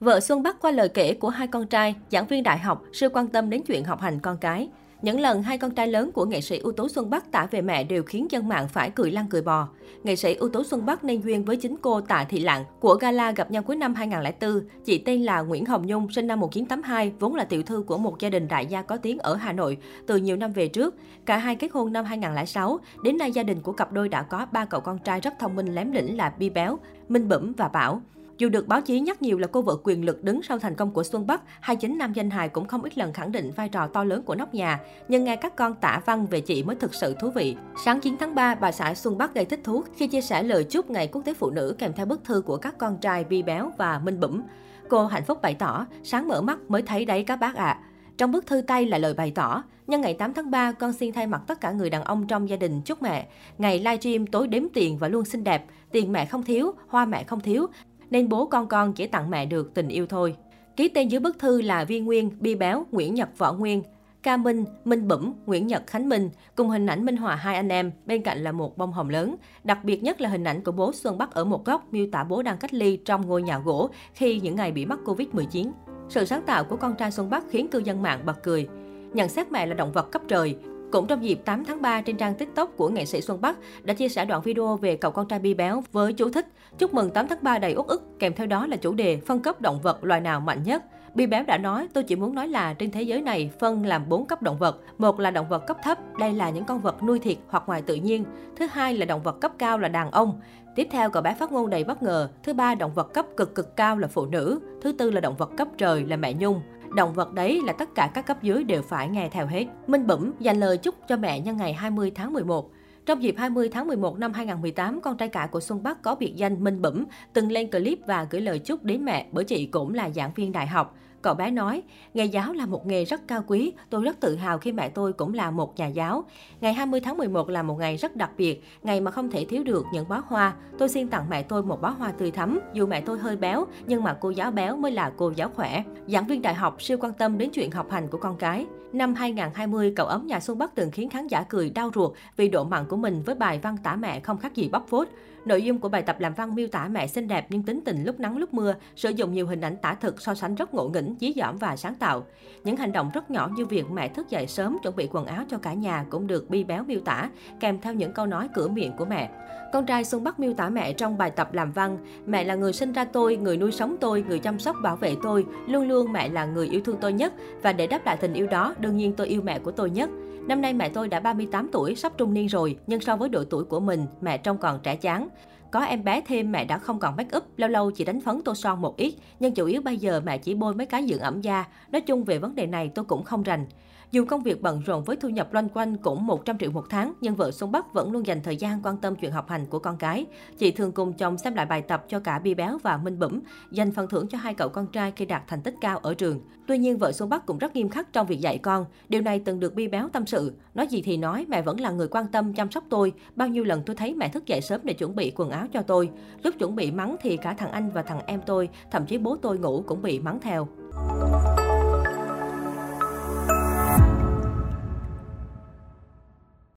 Vợ Xuân Bắc qua lời kể của hai con trai, giảng viên đại học, sư quan tâm đến chuyện học hành con cái. Những lần hai con trai lớn của nghệ sĩ ưu tú Xuân Bắc tả về mẹ đều khiến dân mạng phải cười lăn cười bò. Nghệ sĩ ưu tú Xuân Bắc nên duyên với chính cô Tạ Thị Lạng của gala gặp nhau cuối năm 2004. Chị tên là Nguyễn Hồng Nhung, sinh năm 1982, vốn là tiểu thư của một gia đình đại gia có tiếng ở Hà Nội từ nhiều năm về trước. Cả hai kết hôn năm 2006. Đến nay gia đình của cặp đôi đã có ba cậu con trai rất thông minh lém lĩnh là Bi Béo, Minh Bẩm và Bảo. Dù được báo chí nhắc nhiều là cô vợ quyền lực đứng sau thành công của Xuân Bắc, hai chính nam danh hài cũng không ít lần khẳng định vai trò to lớn của nóc nhà. Nhưng nghe các con tả văn về chị mới thực sự thú vị. Sáng 9 tháng 3, bà xã Xuân Bắc gây thích thú khi chia sẻ lời chúc ngày quốc tế phụ nữ kèm theo bức thư của các con trai Bi Béo và Minh Bẩm. Cô hạnh phúc bày tỏ, sáng mở mắt mới thấy đấy các bác ạ. À. Trong bức thư tay là lời bày tỏ, nhân ngày 8 tháng 3, con xin thay mặt tất cả người đàn ông trong gia đình chúc mẹ. Ngày livestream tối đếm tiền và luôn xinh đẹp, tiền mẹ không thiếu, hoa mẹ không thiếu, nên bố con con chỉ tặng mẹ được tình yêu thôi. Ký tên dưới bức thư là Vi Nguyên, Bi Béo, Nguyễn Nhật Võ Nguyên, Ca Minh, Minh Bẩm, Nguyễn Nhật Khánh Minh, cùng hình ảnh minh họa hai anh em, bên cạnh là một bông hồng lớn. Đặc biệt nhất là hình ảnh của bố Xuân Bắc ở một góc miêu tả bố đang cách ly trong ngôi nhà gỗ khi những ngày bị mắc Covid-19. Sự sáng tạo của con trai Xuân Bắc khiến cư dân mạng bật cười. Nhận xét mẹ là động vật cấp trời, cũng trong dịp 8 tháng 3 trên trang TikTok của nghệ sĩ Xuân Bắc đã chia sẻ đoạn video về cậu con trai Bi Béo với chú thích chúc mừng 8 tháng 3 đầy uất ức, kèm theo đó là chủ đề phân cấp động vật loài nào mạnh nhất. Bi Béo đã nói, tôi chỉ muốn nói là trên thế giới này phân làm 4 cấp động vật. Một là động vật cấp thấp, đây là những con vật nuôi thiệt hoặc ngoài tự nhiên. Thứ hai là động vật cấp cao là đàn ông. Tiếp theo cậu bé phát ngôn đầy bất ngờ. Thứ ba động vật cấp cực cực cao là phụ nữ. Thứ tư là động vật cấp trời là mẹ Nhung. Động vật đấy là tất cả các cấp dưới đều phải nghe theo hết. Minh Bẩm dành lời chúc cho mẹ nhân ngày 20 tháng 11. Trong dịp 20 tháng 11 năm 2018, con trai cả của Xuân Bắc có biệt danh Minh Bẩm từng lên clip và gửi lời chúc đến mẹ bởi chị cũng là giảng viên đại học. Cậu bé nói, nghề giáo là một nghề rất cao quý, tôi rất tự hào khi mẹ tôi cũng là một nhà giáo. Ngày 20 tháng 11 là một ngày rất đặc biệt, ngày mà không thể thiếu được những bó hoa. Tôi xin tặng mẹ tôi một bó hoa tươi thắm, dù mẹ tôi hơi béo, nhưng mà cô giáo béo mới là cô giáo khỏe. Giảng viên đại học siêu quan tâm đến chuyện học hành của con cái. Năm 2020, cậu ấm nhà Xuân Bắc từng khiến khán giả cười đau ruột vì độ mặn của mình với bài văn tả mẹ không khác gì bóc phốt. Nội dung của bài tập làm văn miêu tả mẹ xinh đẹp nhưng tính tình lúc nắng lúc mưa, sử dụng nhiều hình ảnh tả thực so sánh rất ngộ nghĩnh, dí dỏm và sáng tạo. Những hành động rất nhỏ như việc mẹ thức dậy sớm chuẩn bị quần áo cho cả nhà cũng được bi béo miêu tả, kèm theo những câu nói cửa miệng của mẹ. Con trai Xuân Bắc miêu tả mẹ trong bài tập làm văn, mẹ là người sinh ra tôi, người nuôi sống tôi, người chăm sóc bảo vệ tôi, luôn luôn mẹ là người yêu thương tôi nhất và để đáp lại tình yêu đó, đương nhiên tôi yêu mẹ của tôi nhất. Năm nay mẹ tôi đã 38 tuổi, sắp trung niên rồi, nhưng so với độ tuổi của mình, mẹ trông còn trẻ chán. Có em bé thêm mẹ đã không còn make up, lâu lâu chỉ đánh phấn tô son một ít, nhưng chủ yếu bây giờ mẹ chỉ bôi mấy cái dưỡng ẩm da. Nói chung về vấn đề này tôi cũng không rành. Dù công việc bận rộn với thu nhập loanh quanh cũng 100 triệu một tháng, nhưng vợ Xuân Bắc vẫn luôn dành thời gian quan tâm chuyện học hành của con cái. Chị thường cùng chồng xem lại bài tập cho cả Bi Béo và Minh Bẩm, dành phần thưởng cho hai cậu con trai khi đạt thành tích cao ở trường. Tuy nhiên, vợ Xuân Bắc cũng rất nghiêm khắc trong việc dạy con. Điều này từng được Bi Béo tâm sự. Nói gì thì nói, mẹ vẫn là người quan tâm chăm sóc tôi. Bao nhiêu lần tôi thấy mẹ thức dậy sớm để chuẩn bị quần áo cho tôi. Lúc chuẩn bị mắng thì cả thằng anh và thằng em tôi, thậm chí bố tôi ngủ cũng bị mắng theo.